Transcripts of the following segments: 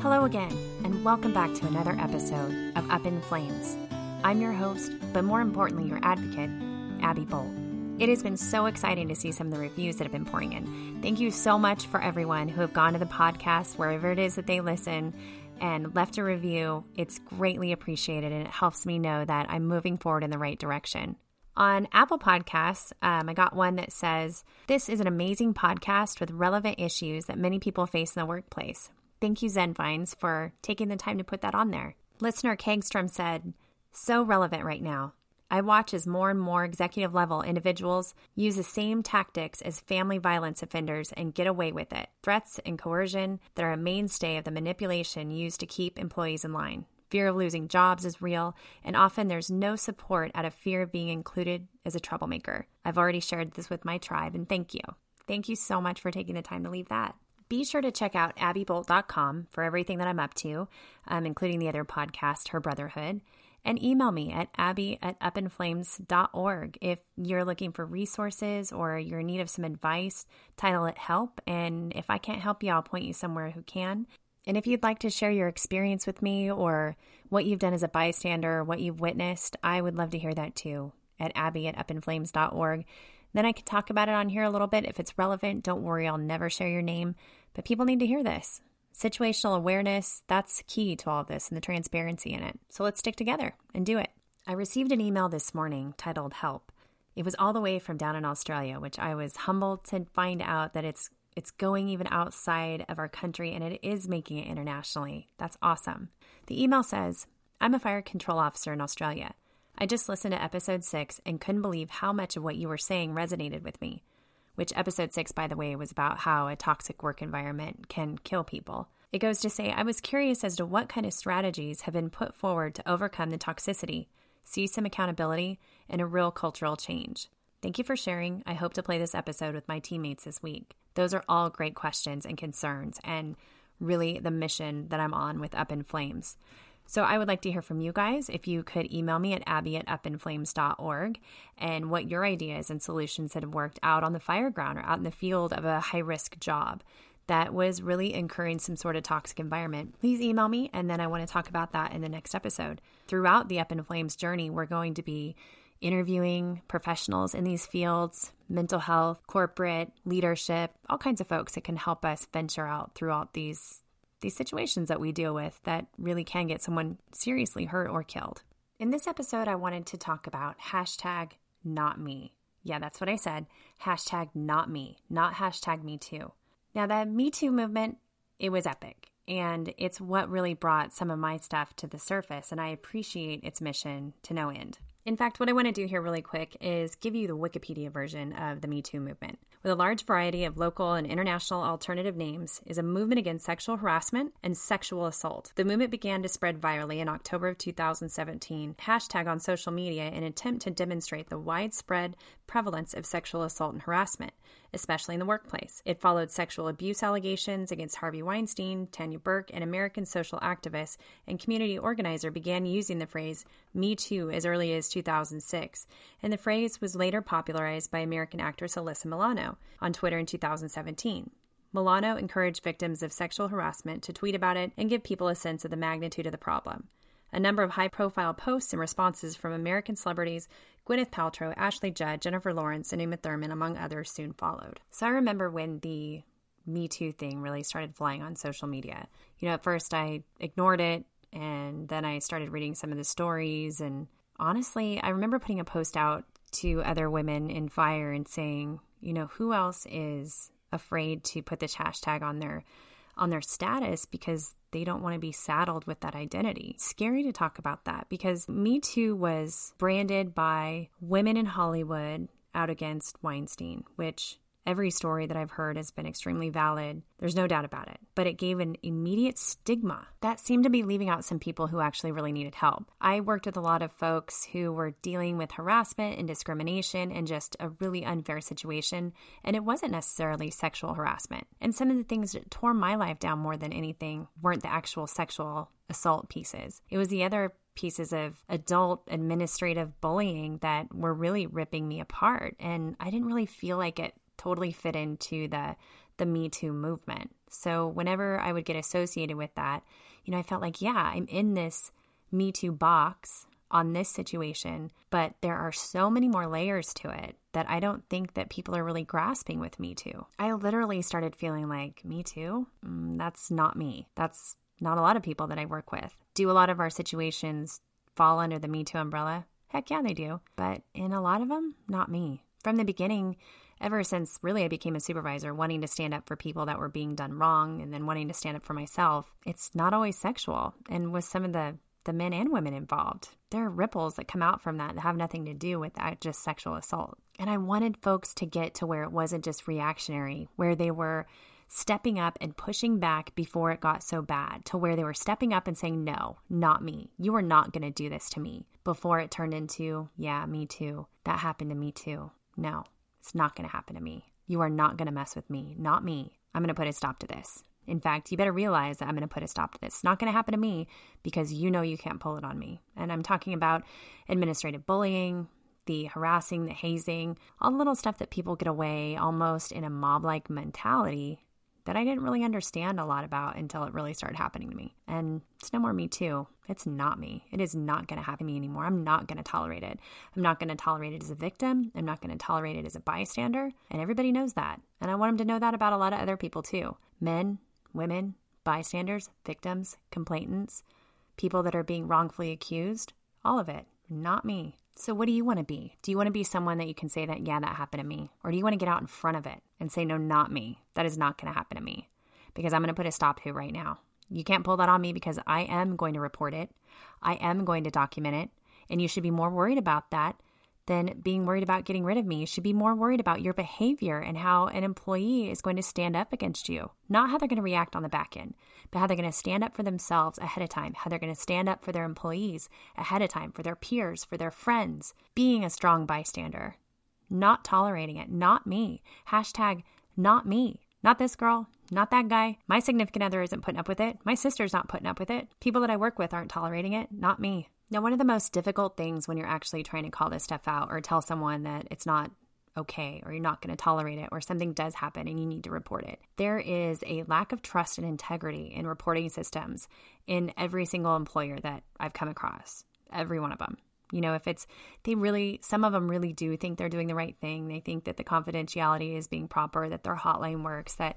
Hello again, and welcome back to another episode of Up in Flames. I'm your host, but more importantly, your advocate, Abby Bolt. It has been so exciting to see some of the reviews that have been pouring in. Thank you so much for everyone who have gone to the podcast, wherever it is that they listen, and left a review. It's greatly appreciated, and it helps me know that I'm moving forward in the right direction. On Apple Podcasts, um, I got one that says, This is an amazing podcast with relevant issues that many people face in the workplace. Thank you, Zen Vines, for taking the time to put that on there. Listener Kegstrom said, So relevant right now. I watch as more and more executive level individuals use the same tactics as family violence offenders and get away with it. Threats and coercion that are a mainstay of the manipulation used to keep employees in line. Fear of losing jobs is real, and often there's no support out of fear of being included as a troublemaker. I've already shared this with my tribe, and thank you. Thank you so much for taking the time to leave that. Be sure to check out abbybolt.com for everything that I'm up to, um, including the other podcast, Her Brotherhood, and email me at abby at upinflames.org if you're looking for resources or you're in need of some advice. Title it Help, and if I can't help you, I'll point you somewhere who can. And if you'd like to share your experience with me or what you've done as a bystander, what you've witnessed, I would love to hear that too at abby at upinflames.org. Then I can talk about it on here a little bit. If it's relevant, don't worry, I'll never share your name. But people need to hear this. Situational awareness, that's key to all of this and the transparency in it. So let's stick together and do it. I received an email this morning titled Help. It was all the way from down in Australia, which I was humbled to find out that it's it's going even outside of our country and it is making it internationally. That's awesome. The email says, I'm a fire control officer in Australia. I just listened to episode 6 and couldn't believe how much of what you were saying resonated with me. Which episode 6 by the way was about how a toxic work environment can kill people. It goes to say I was curious as to what kind of strategies have been put forward to overcome the toxicity, see some accountability, and a real cultural change. Thank you for sharing. I hope to play this episode with my teammates this week. Those are all great questions and concerns, and really the mission that I'm on with Up in Flames. So I would like to hear from you guys. If you could email me at abby at upinflames.org and what your ideas and solutions that have worked out on the fire ground or out in the field of a high risk job that was really incurring some sort of toxic environment, please email me. And then I want to talk about that in the next episode. Throughout the Up in Flames journey, we're going to be interviewing professionals in these fields, mental health, corporate, leadership, all kinds of folks that can help us venture out throughout these these situations that we deal with that really can get someone seriously hurt or killed. In this episode, I wanted to talk about hashtag not me. Yeah, that's what I said. Hashtag not me, not hashtag me too. Now, the Me Too movement, it was epic. And it's what really brought some of my stuff to the surface, and I appreciate its mission to no end. In fact, what I want to do here really quick is give you the Wikipedia version of the Me Too movement. With a large variety of local and international alternative names, is a movement against sexual harassment and sexual assault. The movement began to spread virally in October of 2017, hashtag on social media in an attempt to demonstrate the widespread prevalence of sexual assault and harassment, especially in the workplace. It followed sexual abuse allegations against Harvey Weinstein, Tarana Burke, an American social activist and community organizer began using the phrase Me Too as early as 2006, and the phrase was later popularized by American actress Alyssa Milano on Twitter in 2017. Milano encouraged victims of sexual harassment to tweet about it and give people a sense of the magnitude of the problem. A number of high profile posts and responses from American celebrities Gwyneth Paltrow, Ashley Judd, Jennifer Lawrence, and Uma Thurman, among others, soon followed. So I remember when the Me Too thing really started flying on social media. You know, at first I ignored it, and then I started reading some of the stories. And honestly, I remember putting a post out to other women in fire and saying, you know, who else is afraid to put this hashtag on their on their status because they don't want to be saddled with that identity. Scary to talk about that because Me Too was branded by women in Hollywood out against Weinstein, which Every story that I've heard has been extremely valid. There's no doubt about it. But it gave an immediate stigma that seemed to be leaving out some people who actually really needed help. I worked with a lot of folks who were dealing with harassment and discrimination and just a really unfair situation. And it wasn't necessarily sexual harassment. And some of the things that tore my life down more than anything weren't the actual sexual assault pieces, it was the other pieces of adult administrative bullying that were really ripping me apart. And I didn't really feel like it totally fit into the the Me Too movement. So whenever I would get associated with that, you know, I felt like, yeah, I'm in this Me Too box on this situation, but there are so many more layers to it that I don't think that people are really grasping with Me Too. I literally started feeling like, Me Too? Mm, that's not me. That's not a lot of people that I work with. Do a lot of our situations fall under the Me Too umbrella? Heck yeah, they do. But in a lot of them, not me. From the beginning, ever since really I became a supervisor, wanting to stand up for people that were being done wrong and then wanting to stand up for myself, it's not always sexual. And with some of the the men and women involved. There are ripples that come out from that that have nothing to do with that, just sexual assault. And I wanted folks to get to where it wasn't just reactionary, where they were stepping up and pushing back before it got so bad, to where they were stepping up and saying, No, not me. You are not going to do this to me. Before it turned into, Yeah, me too. That happened to me too. No, it's not going to happen to me. You are not going to mess with me. Not me. I'm going to put a stop to this. In fact, you better realize that I'm going to put a stop to this. It's not going to happen to me because you know you can't pull it on me. And I'm talking about administrative bullying, the harassing, the hazing, all the little stuff that people get away almost in a mob like mentality that I didn't really understand a lot about until it really started happening to me. And it's no more me too. It's not me. It is not going to happen to me anymore. I'm not going to tolerate it. I'm not going to tolerate it as a victim. I'm not going to tolerate it as a bystander. And everybody knows that. And I want them to know that about a lot of other people too men, women, bystanders, victims, complainants, people that are being wrongfully accused. All of it. Not me. So, what do you want to be? Do you want to be someone that you can say that, yeah, that happened to me? Or do you want to get out in front of it and say, no, not me? That is not going to happen to me because I'm going to put a stop to it right now. You can't pull that on me because I am going to report it. I am going to document it. And you should be more worried about that than being worried about getting rid of me. You should be more worried about your behavior and how an employee is going to stand up against you. Not how they're going to react on the back end, but how they're going to stand up for themselves ahead of time, how they're going to stand up for their employees ahead of time, for their peers, for their friends. Being a strong bystander, not tolerating it, not me. Hashtag not me. Not this girl, not that guy. My significant other isn't putting up with it. My sister's not putting up with it. People that I work with aren't tolerating it. Not me. Now, one of the most difficult things when you're actually trying to call this stuff out or tell someone that it's not okay or you're not going to tolerate it or something does happen and you need to report it. There is a lack of trust and integrity in reporting systems in every single employer that I've come across, every one of them. You know, if it's, they really, some of them really do think they're doing the right thing. They think that the confidentiality is being proper, that their hotline works, that,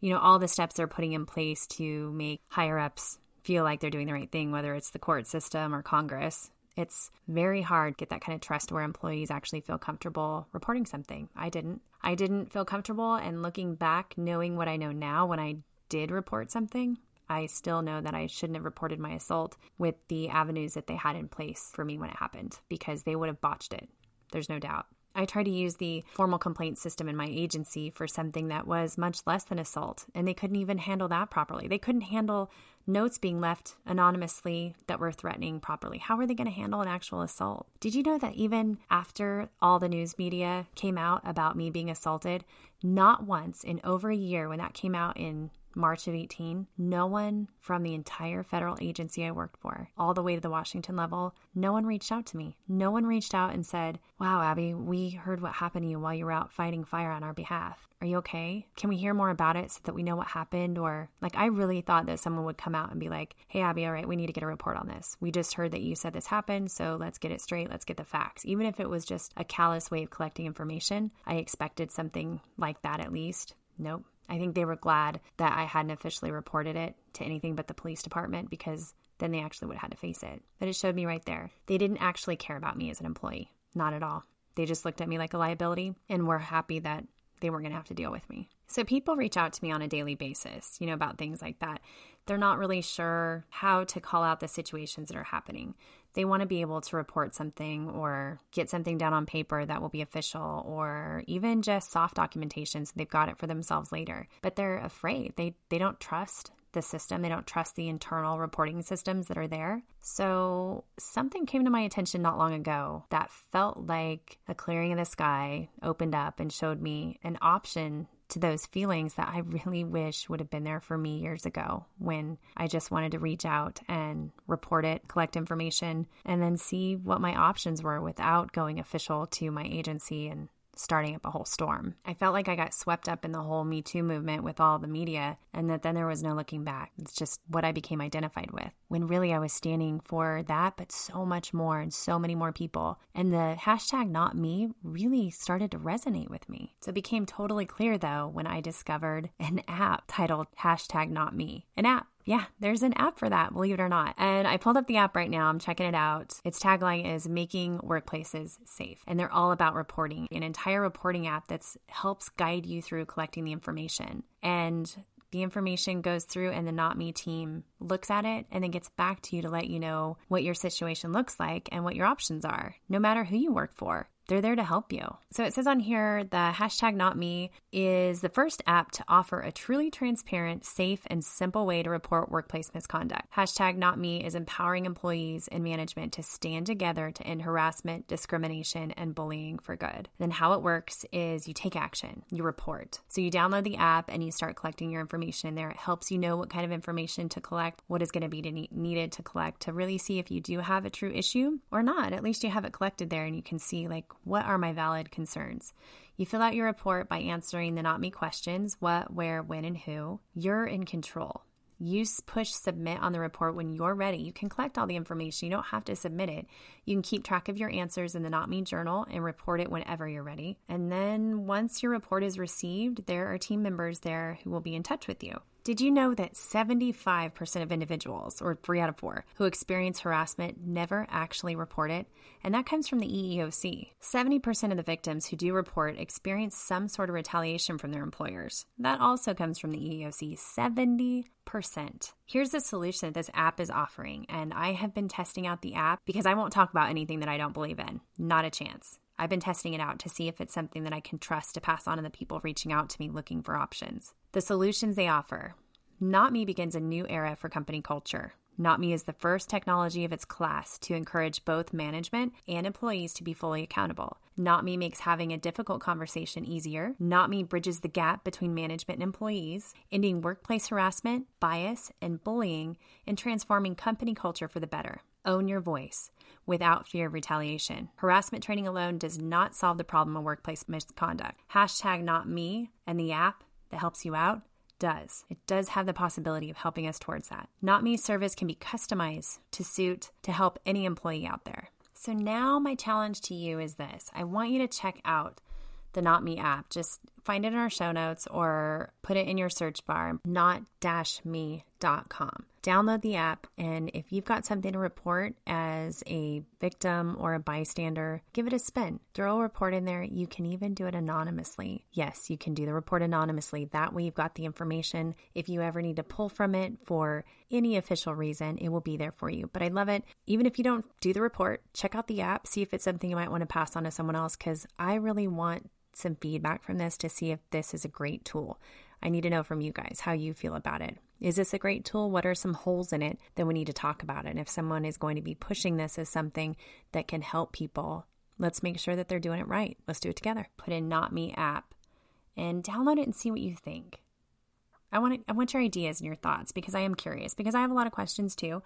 you know, all the steps they're putting in place to make higher ups feel like they're doing the right thing, whether it's the court system or Congress. It's very hard to get that kind of trust where employees actually feel comfortable reporting something. I didn't. I didn't feel comfortable. And looking back, knowing what I know now, when I did report something, I still know that I shouldn't have reported my assault with the avenues that they had in place for me when it happened because they would have botched it. There's no doubt. I tried to use the formal complaint system in my agency for something that was much less than assault, and they couldn't even handle that properly. They couldn't handle notes being left anonymously that were threatening properly. How are they going to handle an actual assault? Did you know that even after all the news media came out about me being assaulted, not once in over a year when that came out in March of 18, no one from the entire federal agency I worked for, all the way to the Washington level, no one reached out to me. No one reached out and said, Wow, Abby, we heard what happened to you while you were out fighting fire on our behalf. Are you okay? Can we hear more about it so that we know what happened? Or, like, I really thought that someone would come out and be like, Hey, Abby, all right, we need to get a report on this. We just heard that you said this happened, so let's get it straight. Let's get the facts. Even if it was just a callous way of collecting information, I expected something like that at least. Nope. I think they were glad that I hadn't officially reported it to anything but the police department because then they actually would have had to face it. But it showed me right there. They didn't actually care about me as an employee. Not at all. They just looked at me like a liability and were happy that they weren't going to have to deal with me. So people reach out to me on a daily basis, you know, about things like that. They're not really sure how to call out the situations that are happening. They want to be able to report something or get something down on paper that will be official or even just soft documentation so they've got it for themselves later. But they're afraid. They they don't trust the system. They don't trust the internal reporting systems that are there. So, something came to my attention not long ago that felt like a clearing of the sky opened up and showed me an option to those feelings that I really wish would have been there for me years ago when I just wanted to reach out and report it, collect information, and then see what my options were without going official to my agency and starting up a whole storm. I felt like I got swept up in the whole Me Too movement with all the media, and that then there was no looking back. It's just what I became identified with. When really I was standing for that, but so much more and so many more people. And the hashtag not me really started to resonate with me. So it became totally clear though when I discovered an app titled hashtag not me. An app yeah, there's an app for that, believe it or not. And I pulled up the app right now. I'm checking it out. Its tagline is making workplaces safe. And they're all about reporting, an entire reporting app that helps guide you through collecting the information. And the information goes through and the not me team looks at it and then gets back to you to let you know what your situation looks like and what your options are, no matter who you work for. They're there to help you. So it says on here the hashtag not me is the first app to offer a truly transparent, safe, and simple way to report workplace misconduct. Hashtag not me is empowering employees and management to stand together to end harassment, discrimination, and bullying for good. Then how it works is you take action, you report. So you download the app and you start collecting your information in there. It helps you know what kind of information to collect, what is going to be needed to collect to really see if you do have a true issue or not. At least you have it collected there and you can see like what are my valid concerns? You fill out your report by answering the not me questions what, where, when, and who. You're in control. You push submit on the report when you're ready. You can collect all the information. You don't have to submit it. You can keep track of your answers in the Not Me journal and report it whenever you're ready. And then once your report is received, there are team members there who will be in touch with you. Did you know that 75% of individuals, or three out of four, who experience harassment never actually report it? And that comes from the EEOC. 70% of the victims who do report experience some sort of retaliation from their employers. That also comes from the EEOC. 70%. Here's the solution that this app is offering, and I have been testing out the app because I won't talk about anything that I don't believe in. Not a chance. I've been testing it out to see if it's something that I can trust to pass on to the people reaching out to me looking for options. The solutions they offer. Not Me begins a new era for company culture. Not Me is the first technology of its class to encourage both management and employees to be fully accountable. Not Me makes having a difficult conversation easier. Not Me bridges the gap between management and employees, ending workplace harassment, bias, and bullying, and transforming company culture for the better. Own your voice without fear of retaliation. Harassment training alone does not solve the problem of workplace misconduct. Hashtag not me and the app that helps you out does. It does have the possibility of helping us towards that. Not Me service can be customized to suit to help any employee out there. So now my challenge to you is this. I want you to check out the Not Me app. Just find it in our show notes or put it in your search bar, not-me.com. Download the app, and if you've got something to report as a victim or a bystander, give it a spin. Throw a report in there. You can even do it anonymously. Yes, you can do the report anonymously. That way, you've got the information. If you ever need to pull from it for any official reason, it will be there for you. But I love it. Even if you don't do the report, check out the app, see if it's something you might want to pass on to someone else, because I really want some feedback from this to see if this is a great tool. I need to know from you guys how you feel about it. Is this a great tool? What are some holes in it that we need to talk about? And if someone is going to be pushing this as something that can help people, let's make sure that they're doing it right. Let's do it together. Put in Not Me app and download it and see what you think. I want to, I want your ideas and your thoughts because I am curious because I have a lot of questions too.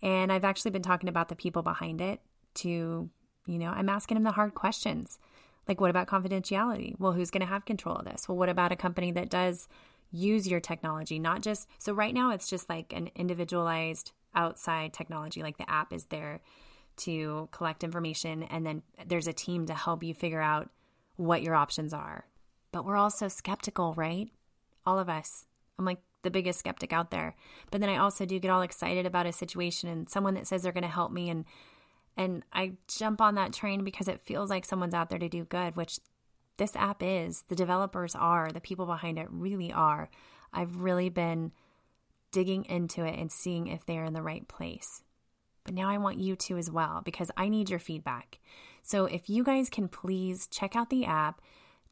And I've actually been talking about the people behind it to, you know, I'm asking them the hard questions. Like, what about confidentiality? Well, who's going to have control of this? Well, what about a company that does use your technology? Not just, so right now it's just like an individualized outside technology, like the app is there to collect information, and then there's a team to help you figure out what your options are. But we're also skeptical, right? All of us. I'm like the biggest skeptic out there. But then I also do get all excited about a situation and someone that says they're going to help me and and I jump on that train because it feels like someone's out there to do good, which this app is. The developers are, the people behind it really are. I've really been digging into it and seeing if they're in the right place. But now I want you to as well because I need your feedback. So if you guys can please check out the app,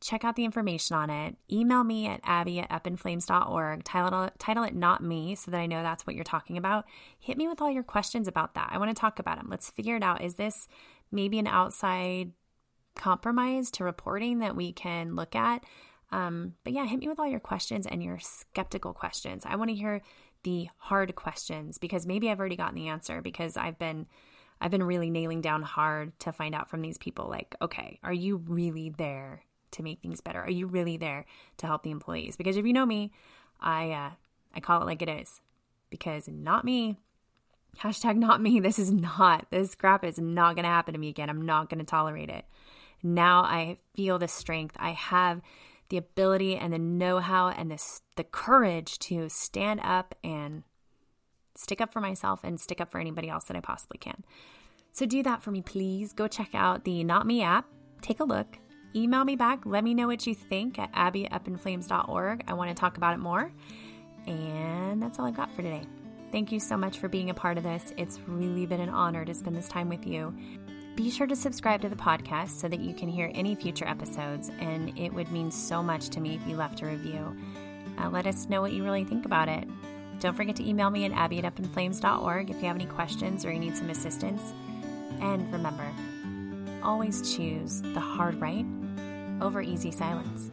check out the information on it. Email me at abby at upinflames.org. Title, title it Not Me so that I know that's what you're talking about. Hit me with all your questions about that. I want to talk about them. Let's figure it out. Is this maybe an outside compromise to reporting that we can look at? Um, but yeah, hit me with all your questions and your skeptical questions. I want to hear the hard questions because maybe I've already gotten the answer because I've been I've been really nailing down hard to find out from these people like, okay, are you really there to make things better? Are you really there to help the employees? Because if you know me, I uh, I call it like it is. Because not me. Hashtag not me. This is not, this crap is not going to happen to me again. I'm not going to tolerate it. Now I feel the strength. I have the ability and the know how and the, the courage to stand up and stick up for myself and stick up for anybody else that I possibly can. So do that for me, please. Go check out the Not Me app, take a look, email me back, let me know what you think at abbyupinflames.org. I want to talk about it more. And that's all I've got for today. Thank you so much for being a part of this. It's really been an honor to spend this time with you. Be sure to subscribe to the podcast so that you can hear any future episodes, and it would mean so much to me if you left a review. Uh, let us know what you really think about it. Don't forget to email me at abby at upinflames.org if you have any questions or you need some assistance. And remember, always choose the hard right over easy silence.